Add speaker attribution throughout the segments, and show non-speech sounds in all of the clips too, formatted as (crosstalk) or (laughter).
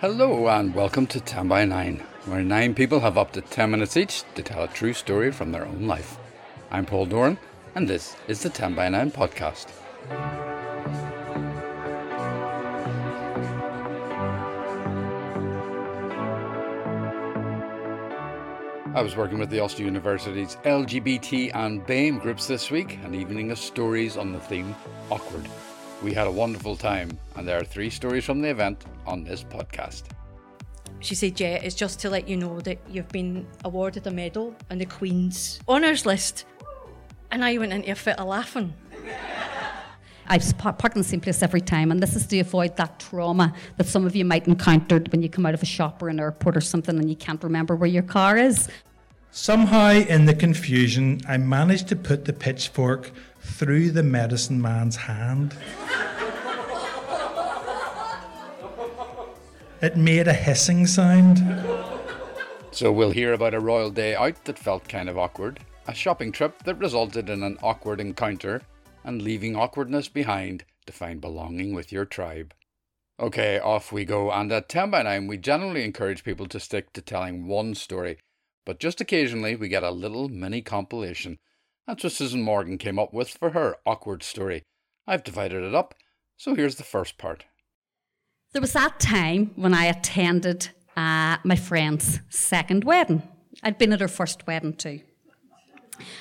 Speaker 1: Hello and welcome to 10 by 9, where nine people have up to 10 minutes each to tell a true story from their own life. I'm Paul Doran, and this is the 10 by 9 podcast. I was working with the Ulster University's LGBT and BAME groups this week, an evening of stories on the theme awkward. We had a wonderful time, and there are three stories from the event on this podcast.
Speaker 2: She said, Yeah, it's just to let you know that you've been awarded a medal on the Queen's honours list. And I went into a fit of laughing. (laughs)
Speaker 3: I've parked in the same place every time, and this is to avoid that trauma that some of you might encounter when you come out of a shop or an airport or something and you can't remember where your car is.
Speaker 4: Somehow, in the confusion, I managed to put the pitchfork through the medicine man's hand. (laughs) It made a hissing sound.
Speaker 1: So we'll hear about a royal day out that felt kind of awkward, a shopping trip that resulted in an awkward encounter, and leaving awkwardness behind to find belonging with your tribe. Okay, off we go, and at 10 by 9 we generally encourage people to stick to telling one story, but just occasionally we get a little mini compilation. That's what Susan Morgan came up with for her awkward story. I've divided it up, so here's the first part.
Speaker 3: There was that time when I attended uh, my friend's second wedding. I'd been at her first wedding too.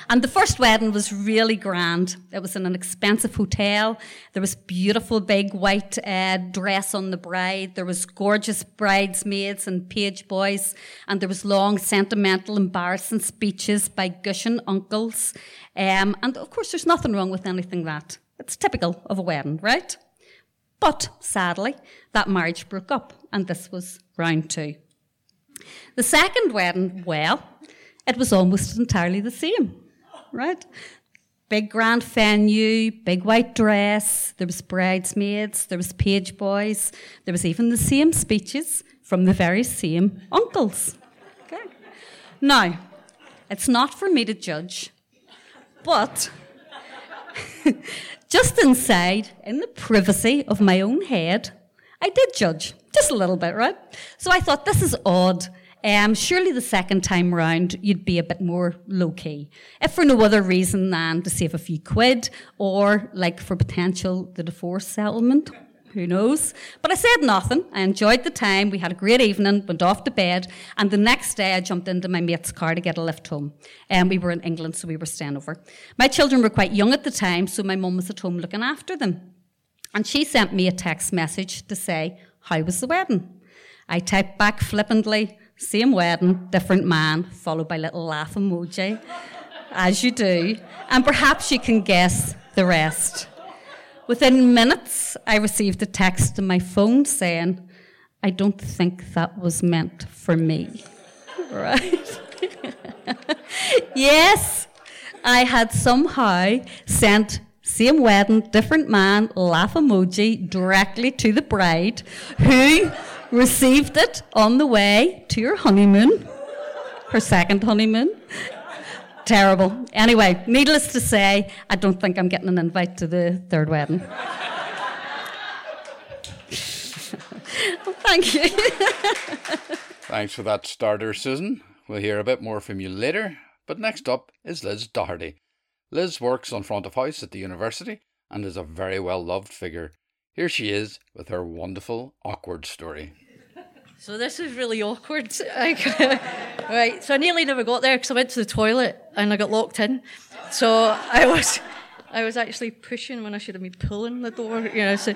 Speaker 3: And the first wedding was really grand. It was in an expensive hotel. There was beautiful big white uh, dress on the bride. There was gorgeous bridesmaids and page boys, and there was long, sentimental, embarrassing speeches by gushing uncles. Um, and of course, there's nothing wrong with anything that. It's typical of a wedding, right? But sadly, that marriage broke up, and this was round two. The second wedding, well, it was almost entirely the same, right? Big grand venue, big white dress, there was bridesmaids, there was page boys, there was even the same speeches from the very same uncles. Okay. Now, it's not for me to judge, but (laughs) just inside, in the privacy of my own head, I did judge, just a little bit, right? So I thought, this is odd. Um, surely the second time round you'd be a bit more low key, if for no other reason than to save a few quid or like for potential the divorce settlement. Who knows? But I said nothing. I enjoyed the time. We had a great evening, went off to bed, and the next day I jumped into my mate's car to get a lift home. And um, we were in England, so we were staying over. My children were quite young at the time, so my mum was at home looking after them. And she sent me a text message to say, How was the wedding? I typed back flippantly, same wedding, different man, followed by little laugh emoji, as you do, and perhaps you can guess the rest. Within minutes, I received a text on my phone saying, I don't think that was meant for me. (laughs) Right? (laughs) yes, I had somehow sent same wedding, different man, laugh emoji directly to the bride, who received it on the way to your honeymoon, her second honeymoon. Terrible. Anyway, needless to say, I don't think I'm getting an invite to the third wedding. (laughs) thank you. (laughs)
Speaker 1: Thanks for that starter, Susan. We'll hear a bit more from you later. But next up is Liz Doherty. Liz works on front of house at the university and is a very well loved figure. Here she is with her wonderful awkward story.
Speaker 2: So this is really awkward. (laughs) right, so I nearly never got there because I went to the toilet and I got locked in. So I was, I was actually pushing when I should have been pulling the door. You know, so,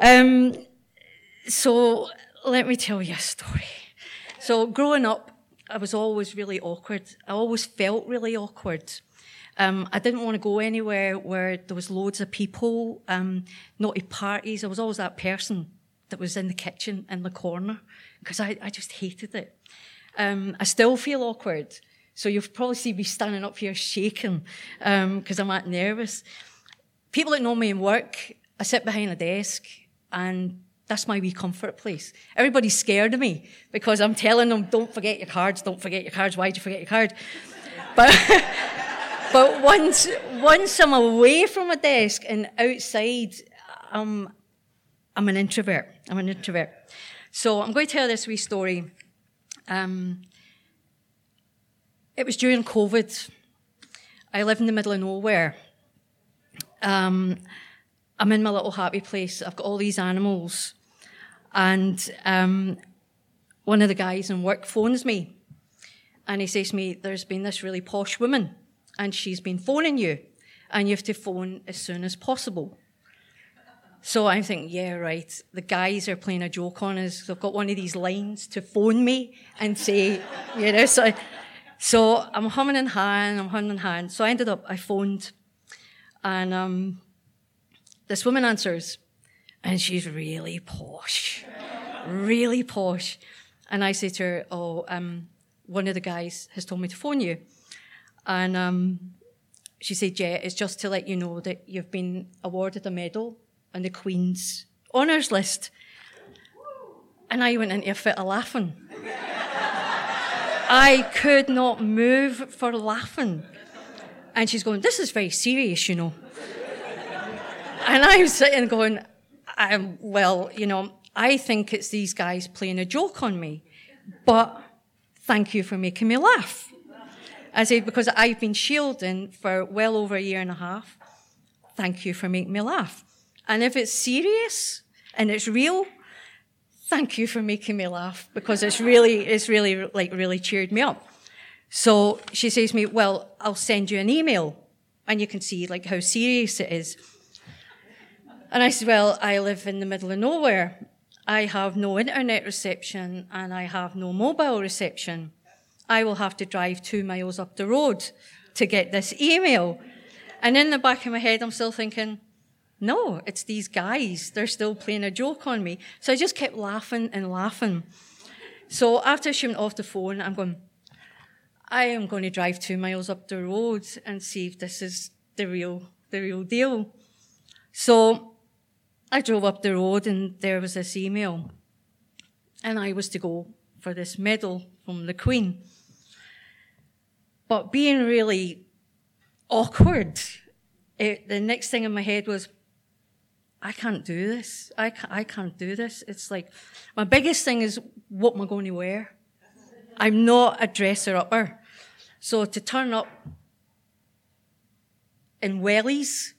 Speaker 2: um, so let me tell you a story. So growing up, I was always really awkward. I always felt really awkward. Um, I didn't want to go anywhere where there was loads of people, um, naughty parties. I was always that person that was in the kitchen in the corner because I, I just hated it. Um, I still feel awkward. So you'll probably see me standing up here shaking because um, I'm that nervous. People that know me in work, I sit behind a desk and that's my wee comfort place. Everybody's scared of me because I'm telling them, don't forget your cards, don't forget your cards. Why'd you forget your card? But (laughs) but once once I'm away from a desk and outside, um, I'm an introvert. I'm an introvert. So I'm going to tell this wee story. Um, it was during COVID. I live in the middle of nowhere. Um, I'm in my little happy place. I've got all these animals. And um, one of the guys in work phones me and he says to me, There's been this really posh woman and she's been phoning you and you have to phone as soon as possible. So I'm thinking, yeah, right. The guys are playing a joke on us. They've got one of these lines to phone me and say, (laughs) you know, so, so I'm humming and hawing, I'm humming and hawing. So I ended up, I phoned and, um, this woman answers and she's really posh, really posh. And I say to her, oh, um, one of the guys has told me to phone you. And, um, she said, yeah, it's just to let you know that you've been awarded a medal on the Queen's honours list. And I went into a fit of laughing. I could not move for laughing. And she's going, This is very serious, you know. and I'm sitting going, I'm, Well, you know, I think it's these guys playing a joke on me, but thank you for making me laugh. I said, Because I've been shielding for well over a year and a half. Thank you for making me laugh. And if it's serious and it's real, thank you for making me laugh because it's really, it's really, like, really cheered me up. So she says to me, well, I'll send you an email and you can see like how serious it is. And I said, well, I live in the middle of nowhere. I have no internet reception and I have no mobile reception. I will have to drive two miles up the road to get this email. And in the back of my head, I'm still thinking, no, it's these guys. They're still playing a joke on me. So I just kept laughing and laughing. So after she went off the phone, I'm going, I am going to drive two miles up the road and see if this is the real, the real deal. So I drove up the road and there was this email. And I was to go for this medal from the Queen. But being really awkward, it, the next thing in my head was, I can't do this. I can't, I can't do this. It's like, my biggest thing is, what am I going to wear? I'm not a dresser upper. So to turn up in wellies,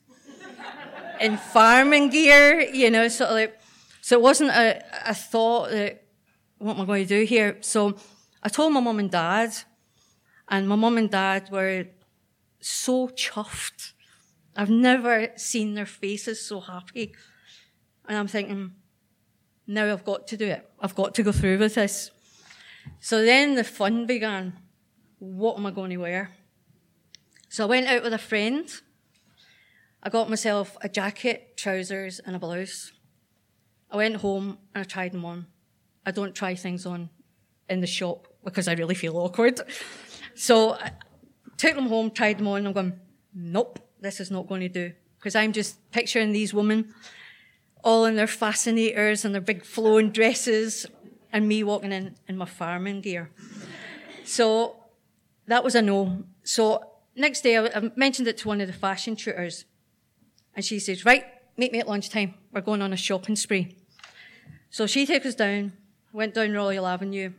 Speaker 2: in farming gear, you know, sort of like, so it wasn't a, a thought that, what am I going to do here? So I told my mum and dad, and my mum and dad were so chuffed I've never seen their faces so happy. And I'm thinking, now I've got to do it. I've got to go through with this. So then the fun began. What am I going to wear? So I went out with a friend. I got myself a jacket, trousers, and a blouse. I went home and I tried them on. I don't try things on in the shop because I really feel awkward. So I took them home, tried them on. And I'm going, nope this is not going to do. Because I'm just picturing these women all in their fascinators and their big flowing dresses and me walking in in my farming gear. So that was a no. So next day I mentioned it to one of the fashion tutors and she says, right, meet me at lunchtime. We're going on a shopping spree. So she took us down, went down Royal Avenue.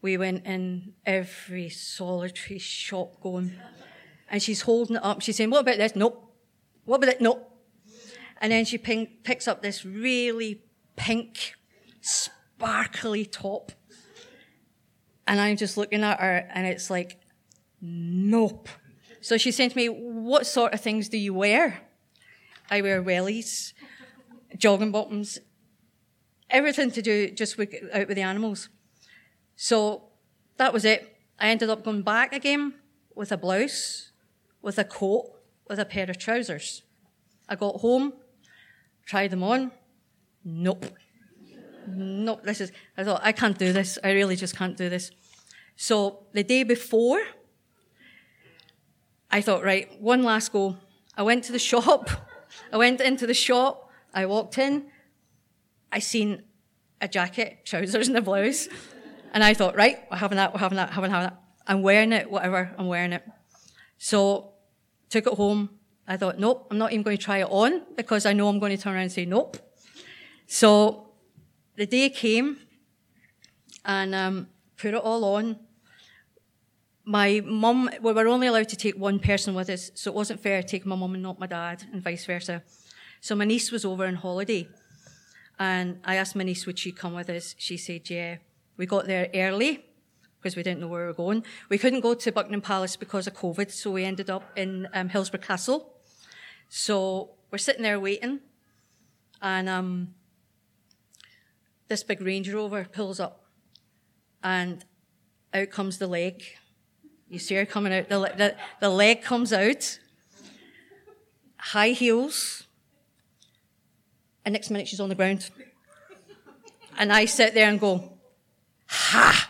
Speaker 2: We went in every solitary shop going and she's holding it up. She's saying, what about this? Nope. What about that? Nope. And then she pink, picks up this really pink, sparkly top. And I'm just looking at her and it's like, nope. So she to me, what sort of things do you wear? I wear wellies, jogging bottoms, everything to do just with, out with the animals. So that was it. I ended up going back again with a blouse with a coat, with a pair of trousers. I got home, tried them on. Nope. Nope, this is, I thought, I can't do this. I really just can't do this. So the day before, I thought, right, one last go. I went to the (laughs) shop. I went into the shop. I walked in. I seen a jacket, (laughs) trousers, and a blouse. And I thought, right, we're having that, we're having that, having, having that. I'm wearing it, whatever, I'm wearing it. So took it home. I thought, nope, I'm not even going to try it on because I know I'm going to turn around and say nope. So the day came and um, put it all on. My mum, we were only allowed to take one person with us, so it wasn't fair to take my mum and not my dad, and vice versa. So my niece was over on holiday, and I asked my niece would she come with us. She said yeah. We got there early because we didn't know where we were going. We couldn't go to Buckingham Palace because of COVID, so we ended up in um, Hillsborough Castle. So we're sitting there waiting, and um, this big Range Rover pulls up, and out comes the leg. You see her coming out. The, the, the leg comes out, high heels, and next minute she's on the ground. And I sit there and go, Ha!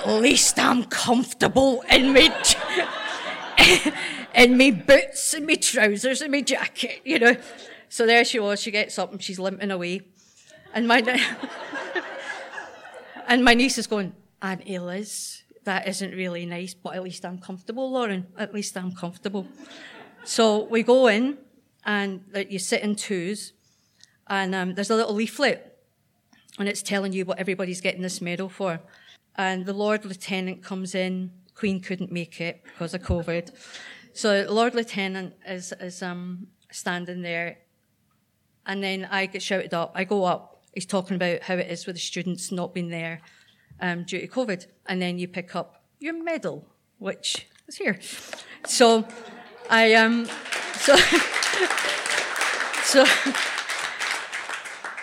Speaker 2: At least I'm comfortable in me, (laughs) in me boots and me trousers and me jacket, you know. So there she was. She gets up and she's limping away, and my (laughs) and my niece is going, Auntie Liz, that isn't really nice, but at least I'm comfortable, Lauren. At least I'm comfortable. So we go in, and you sit in twos, and um, there's a little leaflet, and it's telling you what everybody's getting this medal for. And the Lord Lieutenant comes in. Queen couldn't make it because of COVID. So Lord Lieutenant is, is um, standing there, and then I get shouted up. I go up. He's talking about how it is with the students not being there um, due to COVID, and then you pick up your medal, which is here. So I um, so (laughs) so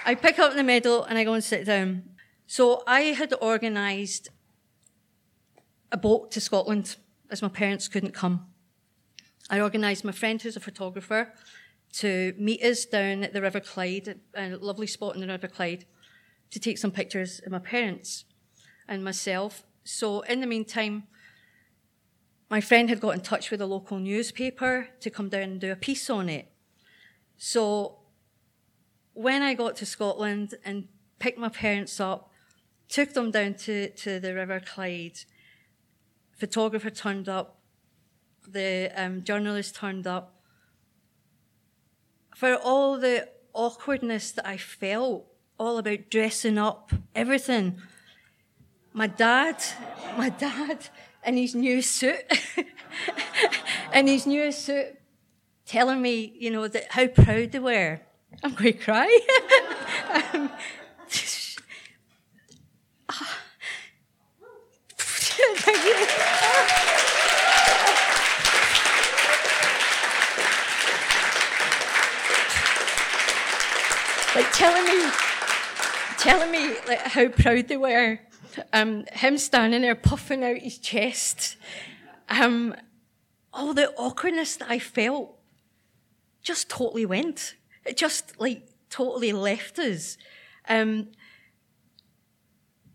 Speaker 2: I pick up the medal and I go and sit down. So I had organised a boat to Scotland as my parents couldn't come. I organised my friend who's a photographer to meet us down at the River Clyde, a lovely spot in the River Clyde, to take some pictures of my parents and myself. So in the meantime, my friend had got in touch with a local newspaper to come down and do a piece on it. So when I got to Scotland and picked my parents up, took them down to, to the River Clyde, photographer turned up, the um, journalist turned up. For all the awkwardness that I felt, all about dressing up, everything, my dad, (laughs) my dad in his new suit, (laughs) in his new suit, telling me, you know, that how proud they were. I'm going to cry. (laughs) um, like telling me, telling me like how proud they were um, him standing there puffing out his chest, um, all the awkwardness that I felt just totally went. It just like totally left us. Um,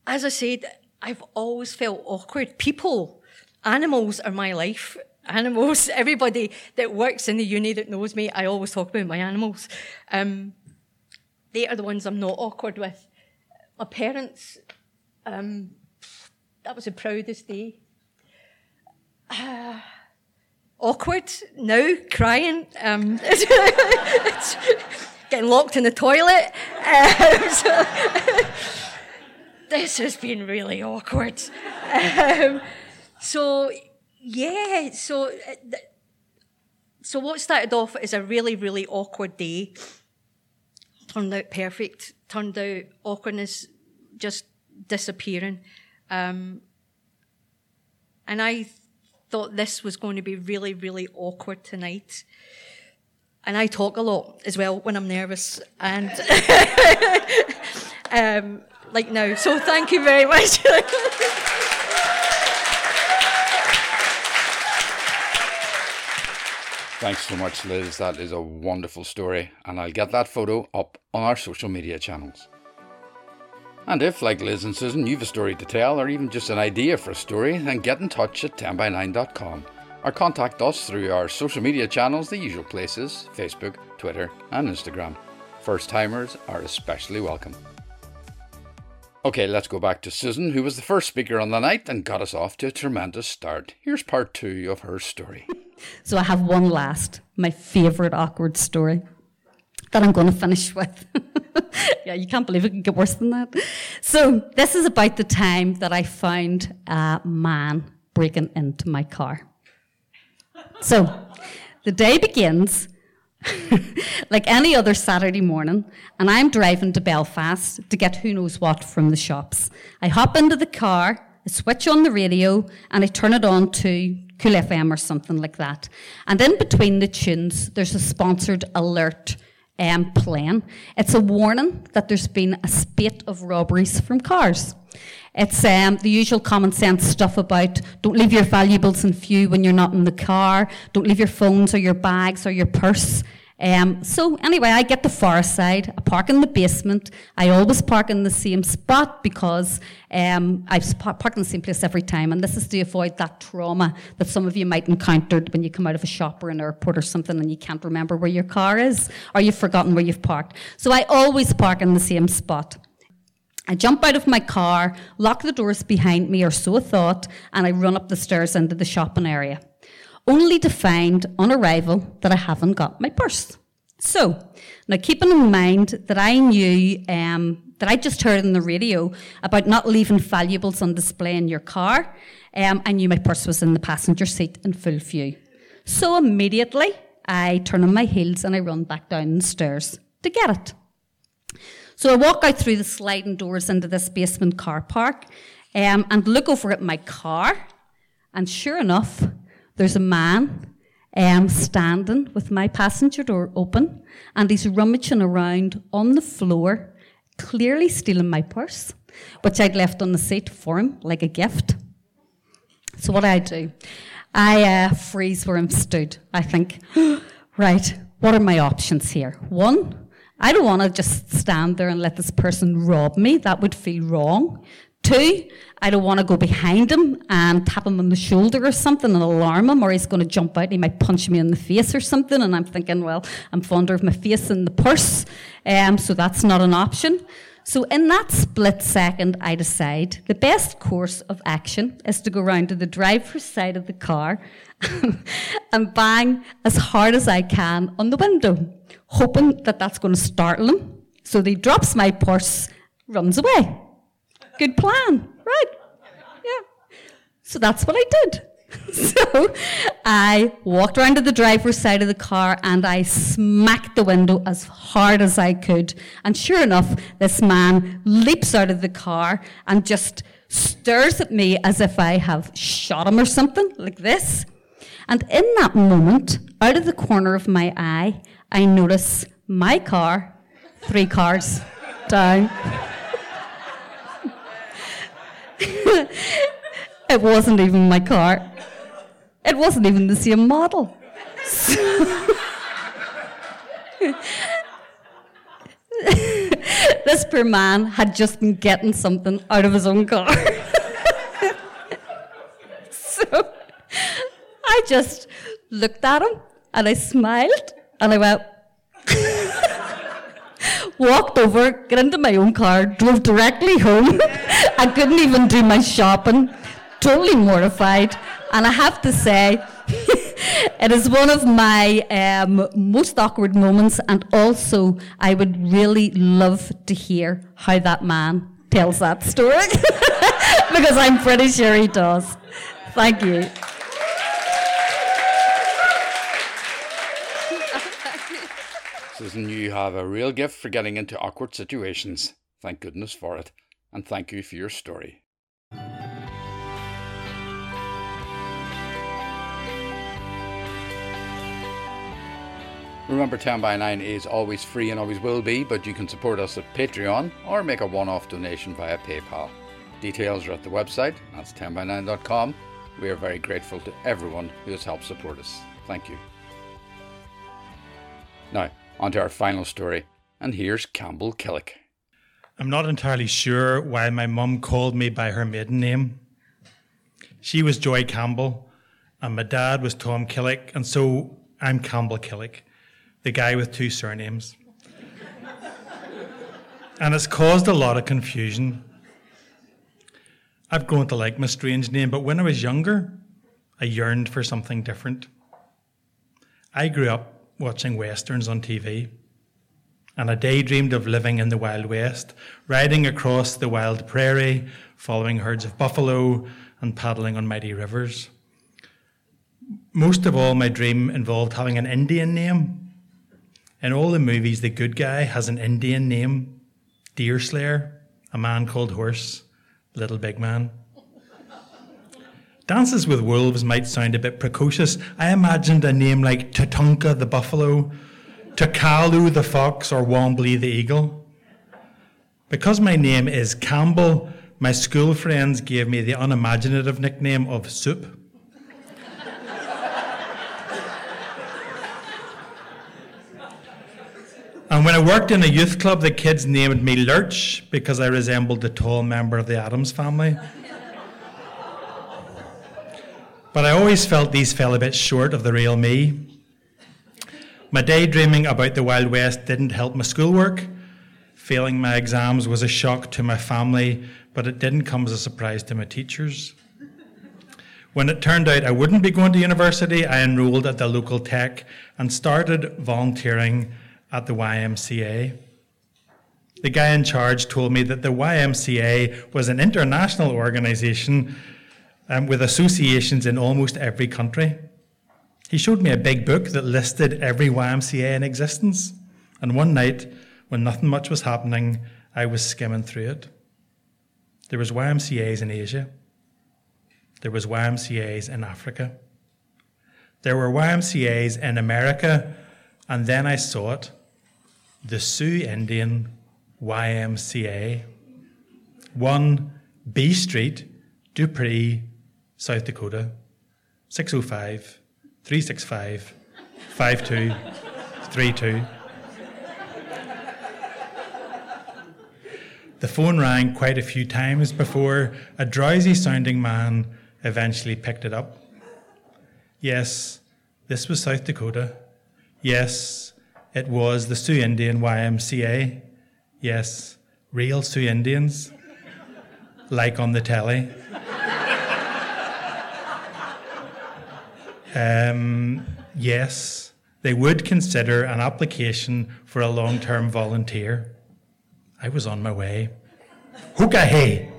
Speaker 2: as I said, I've always felt awkward. People, animals are my life. Animals, (laughs) everybody that works in the uni that knows me, I always talk about my animals. Um, they are the ones I'm not awkward with. My parents, um, that was the proudest day. Uh, awkward now, crying. Um, (laughs) getting locked in the toilet. Um, so (laughs) this has been really awkward. Um, so yeah, so uh, so what started off as a really really awkward day turned out perfect. Turned out awkwardness just disappearing. Um, and I thought this was going to be really, really awkward tonight. And I talk a lot as well when I'm nervous and (laughs) um, like now. So thank you very (laughs) much.
Speaker 1: Thanks so much, Liz. That is a wonderful story, and I'll get that photo up on our social media channels. And if, like Liz and Susan, you've a story to tell or even just an idea for a story, then get in touch at 10by9.com or contact us through our social media channels, the usual places Facebook, Twitter, and Instagram. First timers are especially welcome. Okay, let's go back to Susan, who was the first speaker on the night and got us off to a tremendous start. Here's part two of her story.
Speaker 3: So I have one last, my favourite awkward story. that I'm going to finish (laughs) with. yeah, you can't believe it can get worse than that. So, this is about the time that I found a man breaking into my car. So, the day begins (laughs) like any other Saturday morning, and I'm driving to Belfast to get who knows what from the shops. I hop into the car, I switch on the radio, and I turn it on to Cool FM or something like that. And in between the tunes, there's a sponsored alert um, playing. It's a warning that there's been a spate of robberies from cars. It's um, the usual common sense stuff about don't leave your valuables in view when you're not in the car, don't leave your phones or your bags or your purse. Um, so anyway, I get the far side. I park in the basement. I always park in the same spot because um, I park in the same place every time, and this is to avoid that trauma that some of you might encounter when you come out of a shop or an airport or something and you can't remember where your car is or you've forgotten where you've parked. So I always park in the same spot. I jump out of my car, lock the doors behind me, or so I thought, and I run up the stairs into the shopping area, only to find on arrival that I haven't got my purse. So, now keeping in mind that I knew, um, that I just heard on the radio about not leaving valuables on display in your car, um, I knew my purse was in the passenger seat in full view. So immediately, I turn on my heels and I run back down the stairs to get it. So I walk out through the sliding doors into this basement car park um, and look over at my car, and sure enough, there's a man um, standing with my passenger door open, and he's rummaging around on the floor, clearly stealing my purse, which I'd left on the seat for him like a gift. So what do I do? I uh, freeze where I'm stood. I think, (gasps) right, what are my options here? One, I don't want to just stand there and let this person rob me. That would feel wrong. Two, I don't want to go behind him and tap him on the shoulder or something and alarm him, or he's going to jump out and he might punch me in the face or something. And I'm thinking, well, I'm fonder of my face in the purse, um, so that's not an option. So, in that split second, I decide the best course of action is to go round to the driver's side of the car (laughs) and bang as hard as I can on the window hoping that that's going to startle him. So he drops my purse, runs away. Good plan, right? Yeah. So that's what I did. (laughs) so I walked around to the driver's side of the car and I smacked the window as hard as I could. And sure enough, this man leaps out of the car and just stares at me as if I have shot him or something, like this. And in that moment, out of the corner of my eye, I notice my car, three cars down. It wasn't even my car. It wasn't even the same model. So (laughs) this poor man had just been getting something out of his own car. (laughs) so I just looked at him and I smiled and I went, walked over, got into my own car, drove directly home. (laughs) I couldn't even do my shopping, totally mortified. And I have to say, (laughs) it is one of my um, most awkward moments, and also I would really love to hear how that man tells that story (laughs) because I'm pretty sure he does. Thank you.
Speaker 1: Susan, you have a real gift for getting into awkward situations. Thank goodness for it. And thank you for your story. Remember, 10 by 9 is always free and always will be, but you can support us at Patreon or make a one off donation via PayPal. Details are at the website, that's 10by9.com. We are very grateful to everyone who has helped support us. Thank you. Now, on to our final story, and here's Campbell Killick.
Speaker 4: I'm not entirely sure why my mum called me by her maiden name. She was Joy Campbell, and my dad was Tom Killick, and so I'm Campbell Killick, the guy with two surnames. (laughs) and it's caused a lot of confusion. I've grown to like my strange name, but when I was younger, I yearned for something different. I grew up watching westerns on TV. and I daydreamed of living in the Wild West, riding across the wild prairie, following herds of buffalo, and paddling on mighty rivers. Most of all, my dream involved having an Indian name. In all the movies, the good guy has an Indian name Deerslayer, a man called Horse, Little Big Man. Dances with Wolves might sound a bit precocious. I imagined a name like Tatanka the Buffalo, Tokala the Fox, or Wanbli the Eagle. Because my name is Campbell, my school friends gave me the unimaginative nickname of Soup. And when I worked in a youth club, the kids named me Lurch because I resembled the tall member of the Addams family. But I always felt these fell a bit short of the real me. My daydreaming about the Wild West didn't help my schoolwork. Failing my exams was a shock to my family, but it didn't come as a surprise to my teachers. When it turned out I wouldn't be going to university, I enrolled at the local tech and started volunteering at the YMCA. The guy in charge told me that the YMCA was an international organization um, with associations in almost every country. He showed me a big book that listed every YMCA in existence. And one night, when nothing much was happening, I was skimming through it. There was YMCAs in Asia. There was YMCAs in Africa. There were YMCAs in America, and then I saw it, the Sioux Indian YMCA, 1 B Street, Dupree, South Dakota, 605 365 5232. The phone rang quite a few times before a drowsy sounding man eventually picked it up. Yes, this was South Dakota. Yes, it was the Sioux Indian YMCA. Yes, real Sioux Indians, like on the telly. Um, yes, they would consider an application for a long term volunteer. I was on my way. Hoka hey!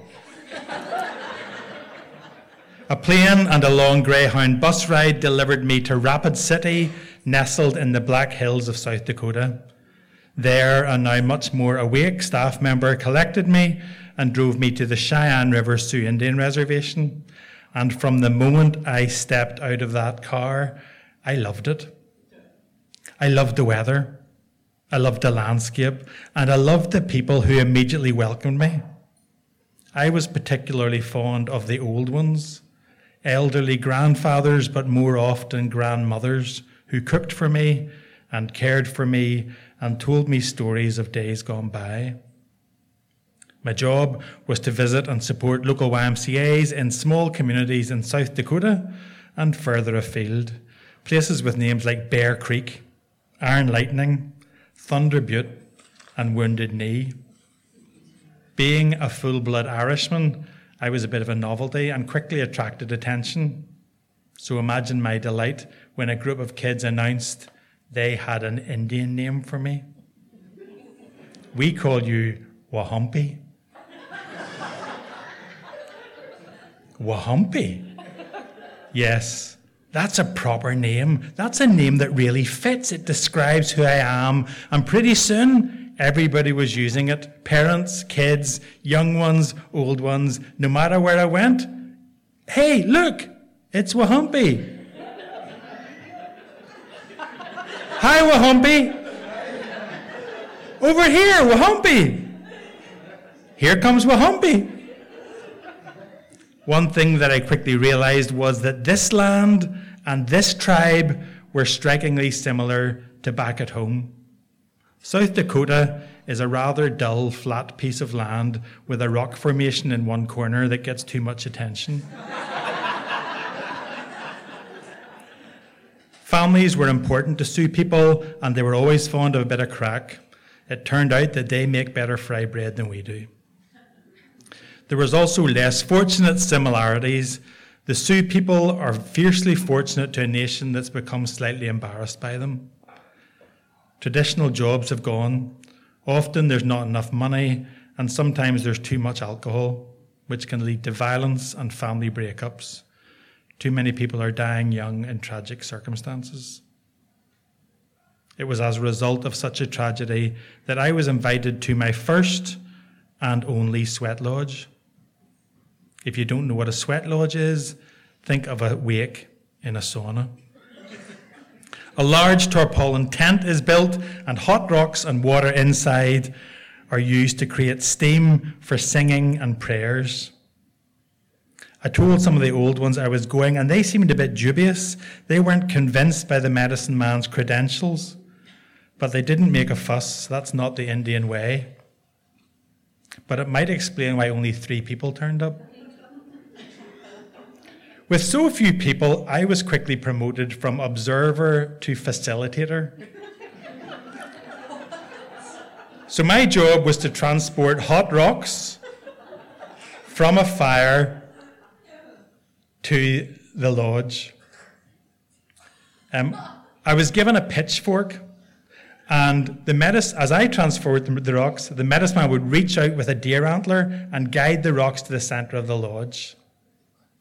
Speaker 4: A plane and a long Greyhound bus ride delivered me to Rapid City, nestled in the Black Hills of South Dakota. There, a now much more awake staff member collected me and drove me to the Cheyenne River Sioux Indian Reservation. And from the moment I stepped out of that car, I loved it. I loved the weather. I loved the landscape. And I loved the people who immediately welcomed me. I was particularly fond of the old ones, elderly grandfathers, but more often grandmothers, who cooked for me and cared for me and told me stories of days gone by. My job was to visit and support local YMCAs in small communities in South Dakota and further afield, places with names like Bear Creek, Iron Lightning, Thunder Butte, and Wounded Knee. Being a full blood Irishman, I was a bit of a novelty and quickly attracted attention. So imagine my delight when a group of kids announced they had an Indian name for me. We call you Wahanpi. Wahanpi. Yes, that's a proper name. That's a name that really fits. It describes who I am. And pretty soon, everybody was using it parents, kids, young ones, old ones, no matter where I went. Hey, look, it's Wahanpi. Hi, Wahanpi. Over here, Wahanpi. Here comes Wahanpi. One thing that I quickly realized was that this land and this tribe were strikingly similar to back at home. South Dakota is a rather dull, flat piece of land with a rock formation in one corner that gets too much attention. (laughs) Families were important to Sioux people, and they were always fond of a bit of crack. It turned out that they make better fry bread than we do. There was also less fortunate similarities. The Sioux people are fiercely fortunate to a nation that's become slightly embarrassed by them. Traditional jobs have gone. Often there's not enough money, and sometimes there's too much alcohol, which can lead to violence and family breakups. Too many people are dying young in tragic circumstances. It was as a result of such a tragedy that I was invited to my first and only sweat lodge. If you don't know what a sweat lodge is, think of a wake in a sauna. A large tarpaulin tent is built, and hot rocks and water inside are used to create steam for singing and prayers. I told some of the old ones I was going, and they seemed a bit dubious. They weren't convinced by the medicine man's credentials, but they didn't make a fuss. That's not the Indian way. But it might explain why only three people turned up. With so few people, I was quickly promoted from observer to facilitator. so my job was to transport hot rocks from a fire to the lodge. Um, I was given a pitchfork, and the medicine, as I transported the rocks, the medicine man would reach out with a deer antler and guide the rocks to the centre of the lodge.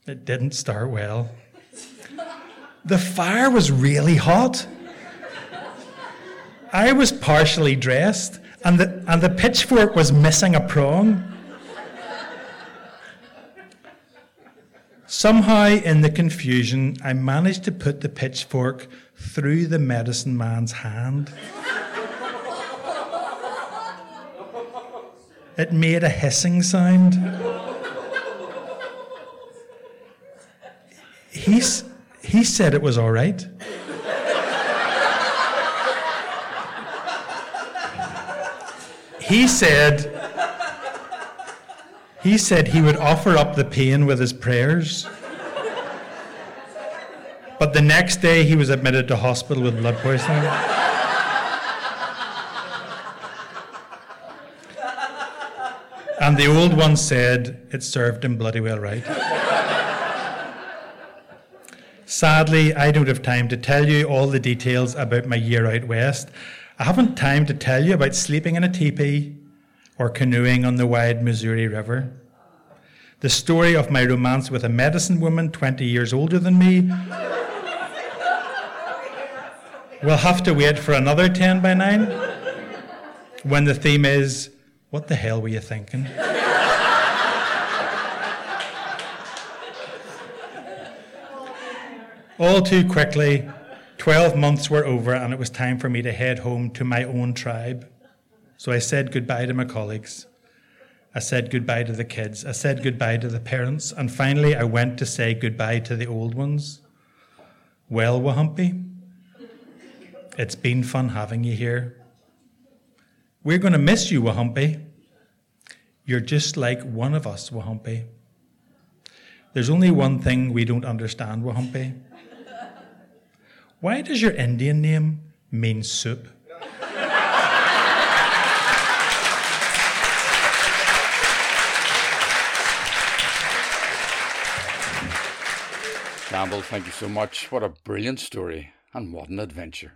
Speaker 4: It didn't start well. The fire was really hot. I was partially dressed, and the, and the pitchfork was missing a prong. Somehow, in the confusion, I managed to put the pitchfork through the medicine man's hand. It made a hissing sound. He's, he said it was all right. he said he said he would offer up the pain with his prayers. But the next day he was admitted to hospital with blood poisoning. and the old one said it served him bloody well right. Sadly, I don't have time to tell you all the details about my year out west. I haven't time to tell you about sleeping in a teepee or canoeing on the wide Missouri River. The story of my romance with a medicine woman 20 years older than me (laughs) will have to wait for another 10 by 9 when the theme is, What the hell were you thinking? All too quickly, 12 months were over and it was time for me to head home to my own tribe. So I said goodbye to my colleagues. I said goodbye to the kids. I said goodbye to the parents. And finally, I went to say goodbye to the old ones. Well, Wahanpi, it's been fun having you here. We're going to miss you, Wahanpi. You're just like one of us, Wahanpi. There's only one thing we don't understand, Wahanpi. Why does your Indian name mean soup?
Speaker 1: Campbell, thank you so much. What a brilliant story, and what an adventure.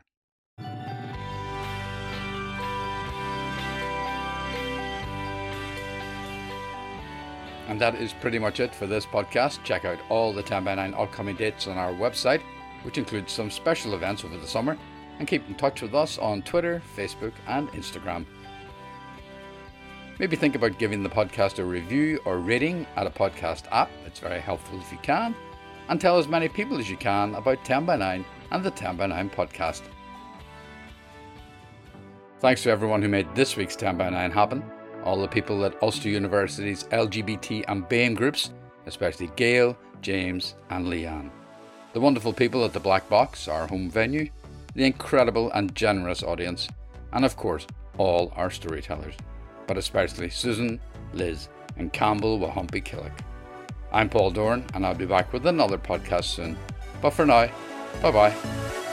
Speaker 1: And that is pretty much it for this podcast. Check out all the 10 by 9 upcoming dates on our website which includes some special events over the summer, and keep in touch with us on Twitter, Facebook, and Instagram. Maybe think about giving the podcast a review or rating at a podcast app, it's very helpful if you can, and tell as many people as you can about 10 by 9 and the 10 by 9 podcast. Thanks to everyone who made this week's 10 by 9 happen, all the people at Ulster University's LGBT and BAME groups, especially Gail, James, and Leanne the wonderful people at the Black Box, our home venue, the incredible and generous audience, and of course, all our storytellers, but especially Susan, Liz, and Campbell Wahanpi Killick. I'm Paul Doran, and I'll be back with another podcast soon. But for now, bye bye.